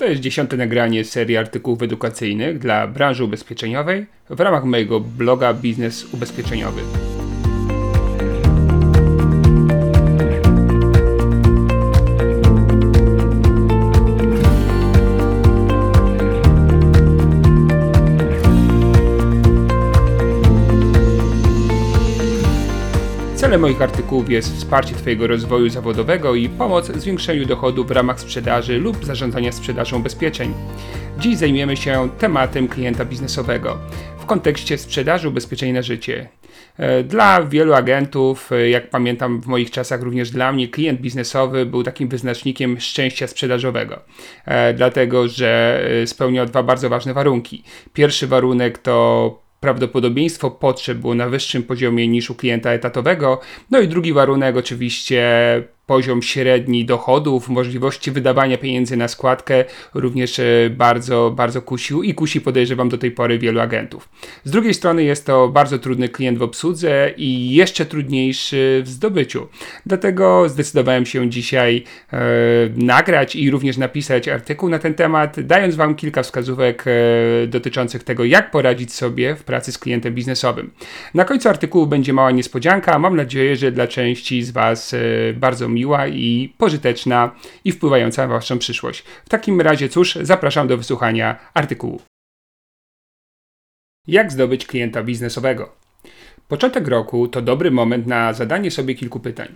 To jest dziesiąte nagranie serii artykułów edukacyjnych dla branży ubezpieczeniowej w ramach mojego bloga Biznes Ubezpieczeniowy. Celem moich artykułów jest wsparcie Twojego rozwoju zawodowego i pomoc w zwiększeniu dochodu w ramach sprzedaży lub zarządzania sprzedażą ubezpieczeń. Dziś zajmiemy się tematem klienta biznesowego w kontekście sprzedaży ubezpieczeń na życie. E, dla wielu agentów, e, jak pamiętam w moich czasach, również dla mnie, klient biznesowy był takim wyznacznikiem szczęścia sprzedażowego, e, dlatego że spełniał dwa bardzo ważne warunki. Pierwszy warunek to prawdopodobieństwo potrzeb było na wyższym poziomie niż u klienta etatowego. No i drugi warunek oczywiście poziom średni dochodów, możliwości wydawania pieniędzy na składkę również e, bardzo, bardzo kusił i kusi podejrzewam do tej pory wielu agentów. Z drugiej strony jest to bardzo trudny klient w obsłudze i jeszcze trudniejszy w zdobyciu. Dlatego zdecydowałem się dzisiaj e, nagrać i również napisać artykuł na ten temat, dając Wam kilka wskazówek e, dotyczących tego, jak poradzić sobie w pracy z klientem biznesowym. Na końcu artykułu będzie mała niespodzianka. Mam nadzieję, że dla części z Was e, bardzo miło miła i pożyteczna i wpływająca na Waszą przyszłość. W takim razie, cóż, zapraszam do wysłuchania artykułu. Jak zdobyć klienta biznesowego? Początek roku to dobry moment na zadanie sobie kilku pytań.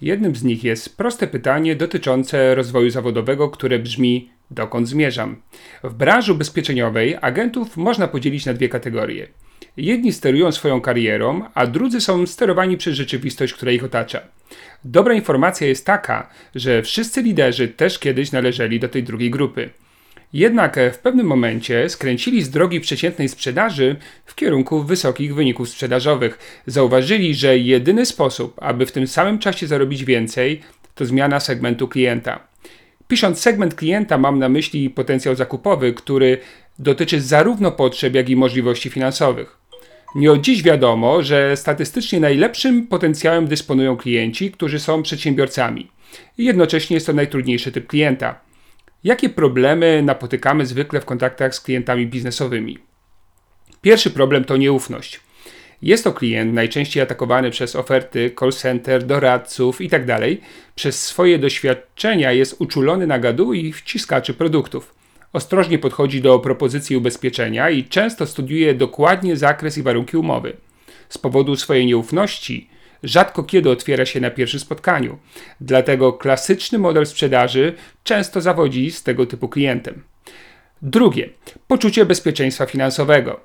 Jednym z nich jest proste pytanie dotyczące rozwoju zawodowego, które brzmi: dokąd zmierzam? W branży ubezpieczeniowej agentów można podzielić na dwie kategorie. Jedni sterują swoją karierą, a drudzy są sterowani przez rzeczywistość, która ich otacza. Dobra informacja jest taka, że wszyscy liderzy też kiedyś należeli do tej drugiej grupy. Jednak w pewnym momencie skręcili z drogi przeciętnej sprzedaży w kierunku wysokich wyników sprzedażowych. Zauważyli, że jedyny sposób, aby w tym samym czasie zarobić więcej, to zmiana segmentu klienta. Pisząc segment klienta, mam na myśli potencjał zakupowy, który dotyczy zarówno potrzeb, jak i możliwości finansowych. Nie od dziś wiadomo, że statystycznie najlepszym potencjałem dysponują klienci, którzy są przedsiębiorcami. Jednocześnie jest to najtrudniejszy typ klienta. Jakie problemy napotykamy zwykle w kontaktach z klientami biznesowymi? Pierwszy problem to nieufność. Jest to klient najczęściej atakowany przez oferty call center, doradców itd. Tak przez swoje doświadczenia jest uczulony na gadu i wciskaczy produktów. Ostrożnie podchodzi do propozycji ubezpieczenia i często studiuje dokładnie zakres i warunki umowy. Z powodu swojej nieufności rzadko kiedy otwiera się na pierwszym spotkaniu, dlatego klasyczny model sprzedaży często zawodzi z tego typu klientem. Drugie, poczucie bezpieczeństwa finansowego.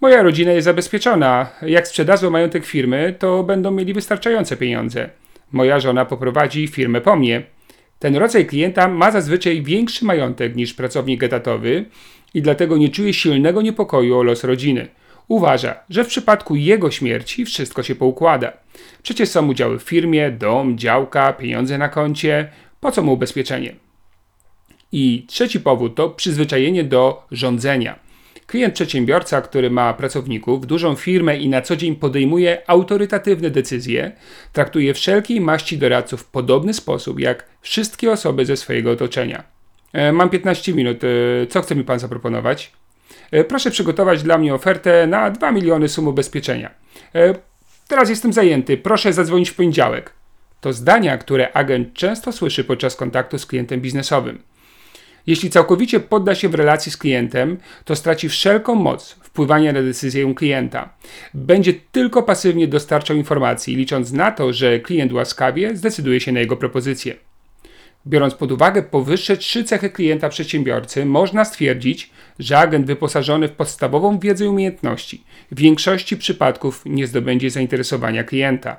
Moja rodzina jest zabezpieczona. Jak sprzedadzą majątek firmy, to będą mieli wystarczające pieniądze. Moja żona poprowadzi firmę po mnie. Ten rodzaj klienta ma zazwyczaj większy majątek niż pracownik etatowy i dlatego nie czuje silnego niepokoju o los rodziny. Uważa, że w przypadku jego śmierci wszystko się poukłada. Przecież są udziały w firmie, dom, działka, pieniądze na koncie. Po co mu ubezpieczenie? I trzeci powód to przyzwyczajenie do rządzenia. Klient przedsiębiorca, który ma pracowników, dużą firmę i na co dzień podejmuje autorytatywne decyzje, traktuje wszelkiej maści doradców w podobny sposób jak wszystkie osoby ze swojego otoczenia. E, mam 15 minut. E, co chce mi pan zaproponować? E, proszę przygotować dla mnie ofertę na 2 miliony sum ubezpieczenia. Teraz jestem zajęty. Proszę zadzwonić w poniedziałek. To zdania, które agent często słyszy podczas kontaktu z klientem biznesowym. Jeśli całkowicie podda się w relacji z klientem, to straci wszelką moc wpływania na decyzję klienta. Będzie tylko pasywnie dostarczał informacji, licząc na to, że klient łaskawie zdecyduje się na jego propozycję. Biorąc pod uwagę powyższe trzy cechy klienta przedsiębiorcy, można stwierdzić, że agent wyposażony w podstawową wiedzę i umiejętności w większości przypadków nie zdobędzie zainteresowania klienta.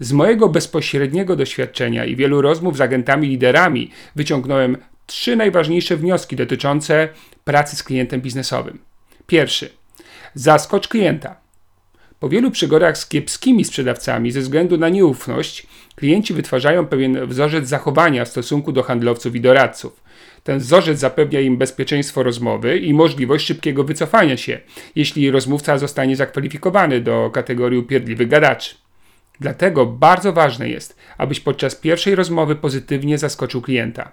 Z mojego bezpośredniego doświadczenia i wielu rozmów z agentami liderami wyciągnąłem trzy najważniejsze wnioski dotyczące pracy z klientem biznesowym. Pierwszy. Zaskocz klienta. Po wielu przygodach z kiepskimi sprzedawcami ze względu na nieufność, klienci wytwarzają pewien wzorzec zachowania w stosunku do handlowców i doradców. Ten wzorzec zapewnia im bezpieczeństwo rozmowy i możliwość szybkiego wycofania się, jeśli rozmówca zostanie zakwalifikowany do kategorii upierdliwych gadaczy. Dlatego bardzo ważne jest, abyś podczas pierwszej rozmowy pozytywnie zaskoczył klienta.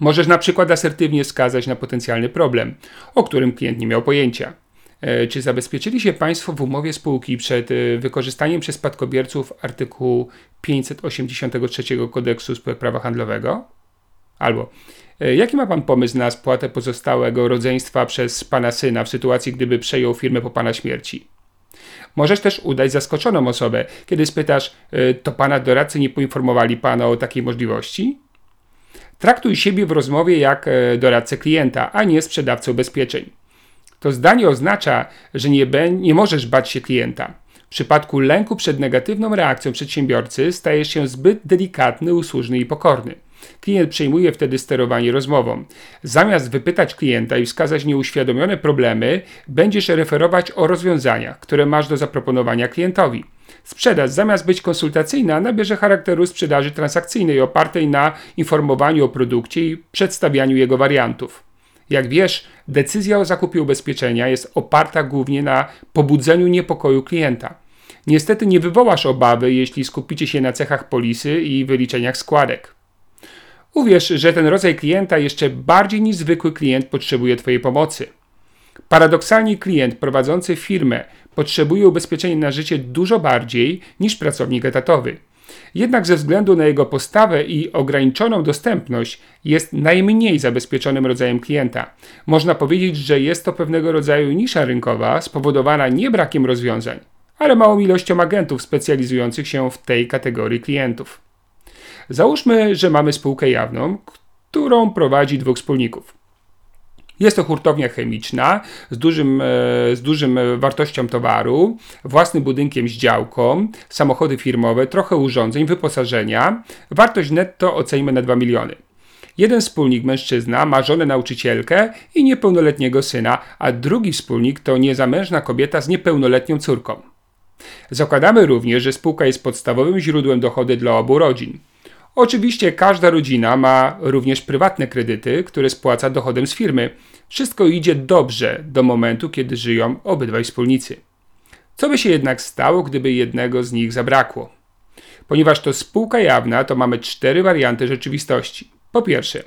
Możesz na przykład asertywnie wskazać na potencjalny problem, o którym klient nie miał pojęcia. E, czy zabezpieczyli się Państwo w umowie spółki przed e, wykorzystaniem przez spadkobierców artykułu 583 kodeksu spółek prawa handlowego? Albo e, jaki ma Pan pomysł na spłatę pozostałego rodzeństwa przez Pana syna w sytuacji, gdyby przejął firmę po Pana śmierci? Możesz też udać zaskoczoną osobę, kiedy spytasz, to Pana doradcy nie poinformowali Pana o takiej możliwości? Traktuj siebie w rozmowie jak doradcę klienta, a nie sprzedawcę ubezpieczeń. To zdanie oznacza, że nie, nie możesz bać się klienta. W przypadku lęku przed negatywną reakcją przedsiębiorcy stajesz się zbyt delikatny, usłużny i pokorny. Klient przejmuje wtedy sterowanie rozmową. Zamiast wypytać klienta i wskazać nieuświadomione problemy, będziesz referować o rozwiązaniach, które masz do zaproponowania klientowi. Sprzedaż zamiast być konsultacyjna nabierze charakteru sprzedaży transakcyjnej opartej na informowaniu o produkcie i przedstawianiu jego wariantów. Jak wiesz, decyzja o zakupie ubezpieczenia jest oparta głównie na pobudzeniu niepokoju klienta. Niestety nie wywołasz obawy, jeśli skupicie się na cechach polisy i wyliczeniach składek. Uwierz, że ten rodzaj klienta jeszcze bardziej niż zwykły klient potrzebuje Twojej pomocy. Paradoksalnie klient prowadzący firmę potrzebuje ubezpieczenia na życie dużo bardziej niż pracownik etatowy. Jednak ze względu na jego postawę i ograniczoną dostępność jest najmniej zabezpieczonym rodzajem klienta. Można powiedzieć, że jest to pewnego rodzaju nisza rynkowa spowodowana nie brakiem rozwiązań, ale małą ilością agentów specjalizujących się w tej kategorii klientów. Załóżmy, że mamy spółkę jawną, którą prowadzi dwóch wspólników. Jest to hurtownia chemiczna z dużym, e, z dużym wartością towaru, własnym budynkiem z działką, samochody firmowe, trochę urządzeń, wyposażenia. Wartość netto ocenimy na 2 miliony. Jeden wspólnik, mężczyzna, ma żonę nauczycielkę i niepełnoletniego syna, a drugi wspólnik to niezamężna kobieta z niepełnoletnią córką. Zakładamy również, że spółka jest podstawowym źródłem dochody dla obu rodzin. Oczywiście każda rodzina ma również prywatne kredyty, które spłaca dochodem z firmy. Wszystko idzie dobrze do momentu, kiedy żyją obydwaj wspólnicy. Co by się jednak stało, gdyby jednego z nich zabrakło? Ponieważ to spółka jawna, to mamy cztery warianty rzeczywistości. Po pierwsze,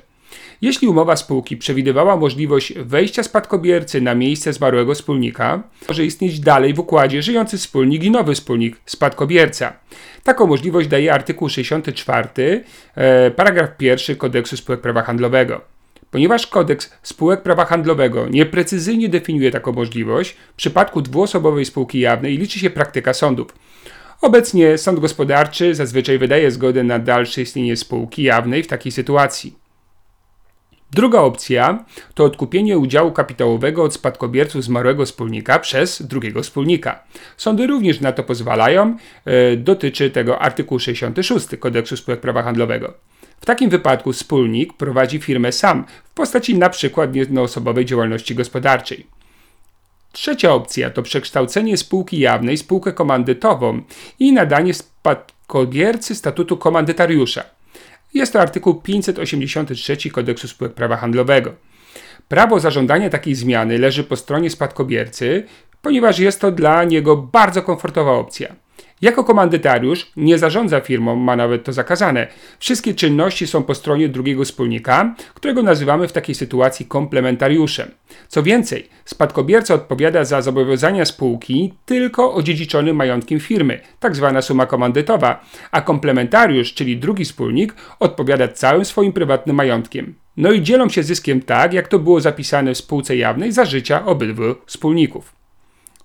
jeśli umowa spółki przewidywała możliwość wejścia spadkobiercy na miejsce zmarłego wspólnika, może istnieć dalej w układzie żyjący wspólnik i nowy wspólnik, spadkobierca. Taką możliwość daje artykuł 64, e, paragraf 1 kodeksu spółek prawa handlowego. Ponieważ kodeks spółek prawa handlowego nieprecyzyjnie definiuje taką możliwość, w przypadku dwuosobowej spółki jawnej liczy się praktyka sądów. Obecnie sąd gospodarczy zazwyczaj wydaje zgodę na dalsze istnienie spółki jawnej w takiej sytuacji. Druga opcja to odkupienie udziału kapitałowego od spadkobierców zmarłego wspólnika przez drugiego wspólnika. Sądy również na to pozwalają, e, dotyczy tego artykuł 66 kodeksu spółek prawa handlowego. W takim wypadku wspólnik prowadzi firmę sam w postaci np. jednoosobowej działalności gospodarczej. Trzecia opcja to przekształcenie spółki jawnej w spółkę komandytową i nadanie spadkobiercy statutu komandytariusza. Jest to artykuł 583 Kodeksu Spółek Prawa Handlowego. Prawo zażądania takiej zmiany leży po stronie spadkobiercy, ponieważ jest to dla niego bardzo komfortowa opcja. Jako komandytariusz nie zarządza firmą, ma nawet to zakazane. Wszystkie czynności są po stronie drugiego wspólnika, którego nazywamy w takiej sytuacji komplementariuszem. Co więcej, spadkobierca odpowiada za zobowiązania spółki tylko odziedziczonym majątkiem firmy. Tak suma komandytowa, a komplementariusz, czyli drugi wspólnik, odpowiada całym swoim prywatnym majątkiem. No i dzielą się zyskiem tak, jak to było zapisane w spółce jawnej za życia obydwu wspólników.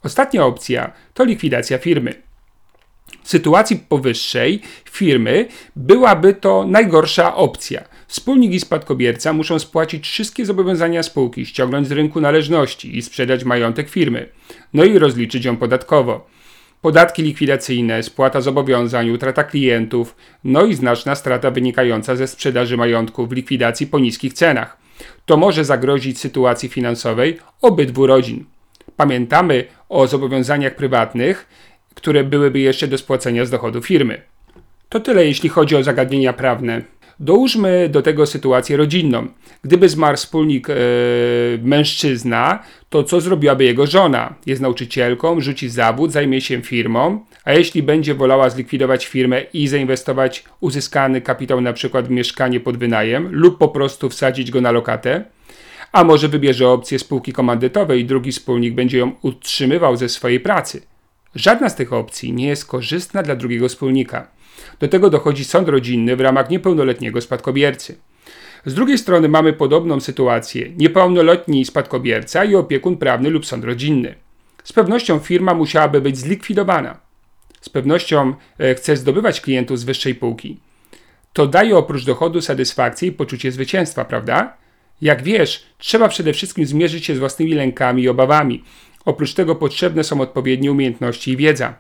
Ostatnia opcja to likwidacja firmy. Sytuacji powyższej firmy byłaby to najgorsza opcja. Wspólnik i spadkobierca muszą spłacić wszystkie zobowiązania spółki, ściągnąć z rynku należności i sprzedać majątek firmy, no i rozliczyć ją podatkowo. Podatki likwidacyjne, spłata zobowiązań, utrata klientów, no i znaczna strata wynikająca ze sprzedaży majątku w likwidacji po niskich cenach. To może zagrozić sytuacji finansowej obydwu rodzin. Pamiętamy o zobowiązaniach prywatnych, które byłyby jeszcze do spłacenia z dochodu firmy. To tyle jeśli chodzi o zagadnienia prawne. Dołóżmy do tego sytuację rodzinną. Gdyby zmarł wspólnik e, mężczyzna, to co zrobiłaby jego żona? Jest nauczycielką, rzuci zawód, zajmie się firmą, a jeśli będzie wolała zlikwidować firmę i zainwestować uzyskany kapitał na przykład w mieszkanie pod wynajem lub po prostu wsadzić go na lokatę, a może wybierze opcję spółki komandytowej i drugi wspólnik będzie ją utrzymywał ze swojej pracy. Żadna z tych opcji nie jest korzystna dla drugiego wspólnika. Do tego dochodzi sąd rodzinny w ramach niepełnoletniego spadkobiercy. Z drugiej strony mamy podobną sytuację: niepełnoletni spadkobierca i opiekun prawny lub sąd rodzinny. Z pewnością firma musiałaby być zlikwidowana. Z pewnością e, chce zdobywać klientów z wyższej półki. To daje oprócz dochodu satysfakcję i poczucie zwycięstwa, prawda? Jak wiesz, trzeba przede wszystkim zmierzyć się z własnymi lękami i obawami. Oprócz tego potrzebne są odpowiednie umiejętności i wiedza.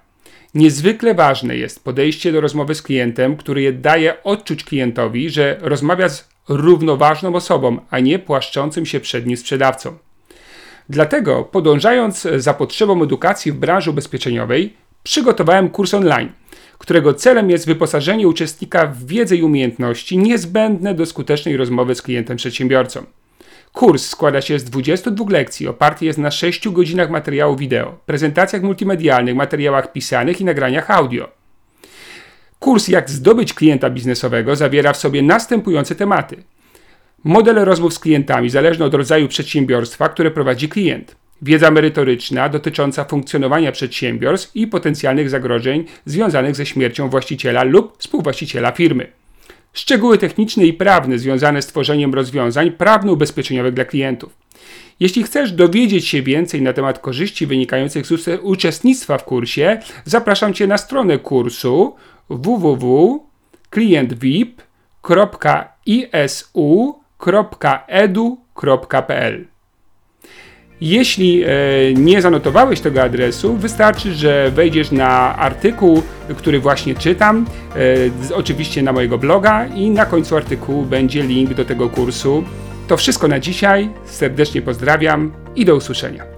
Niezwykle ważne jest podejście do rozmowy z klientem, który daje odczuć klientowi, że rozmawia z równoważną osobą, a nie płaszczącym się przed nim sprzedawcą. Dlatego, podążając za potrzebą edukacji w branży ubezpieczeniowej, przygotowałem kurs online, którego celem jest wyposażenie uczestnika w wiedzę i umiejętności niezbędne do skutecznej rozmowy z klientem przedsiębiorcą. Kurs składa się z 22 lekcji, oparty jest na 6 godzinach materiału wideo, prezentacjach multimedialnych, materiałach pisanych i nagraniach audio. Kurs Jak zdobyć klienta biznesowego zawiera w sobie następujące tematy. Model rozmów z klientami zależny od rodzaju przedsiębiorstwa, które prowadzi klient. Wiedza merytoryczna dotycząca funkcjonowania przedsiębiorstw i potencjalnych zagrożeń związanych ze śmiercią właściciela lub współwłaściciela firmy. Szczegóły techniczne i prawne związane z tworzeniem rozwiązań prawno-ubezpieczeniowych dla klientów. Jeśli chcesz dowiedzieć się więcej na temat korzyści wynikających z uczestnictwa w kursie, zapraszam Cię na stronę kursu www.klientvip.isu.edu.pl. Jeśli e, nie zanotowałeś tego adresu, wystarczy, że wejdziesz na artykuł, który właśnie czytam, e, oczywiście na mojego bloga i na końcu artykułu będzie link do tego kursu. To wszystko na dzisiaj. Serdecznie pozdrawiam i do usłyszenia.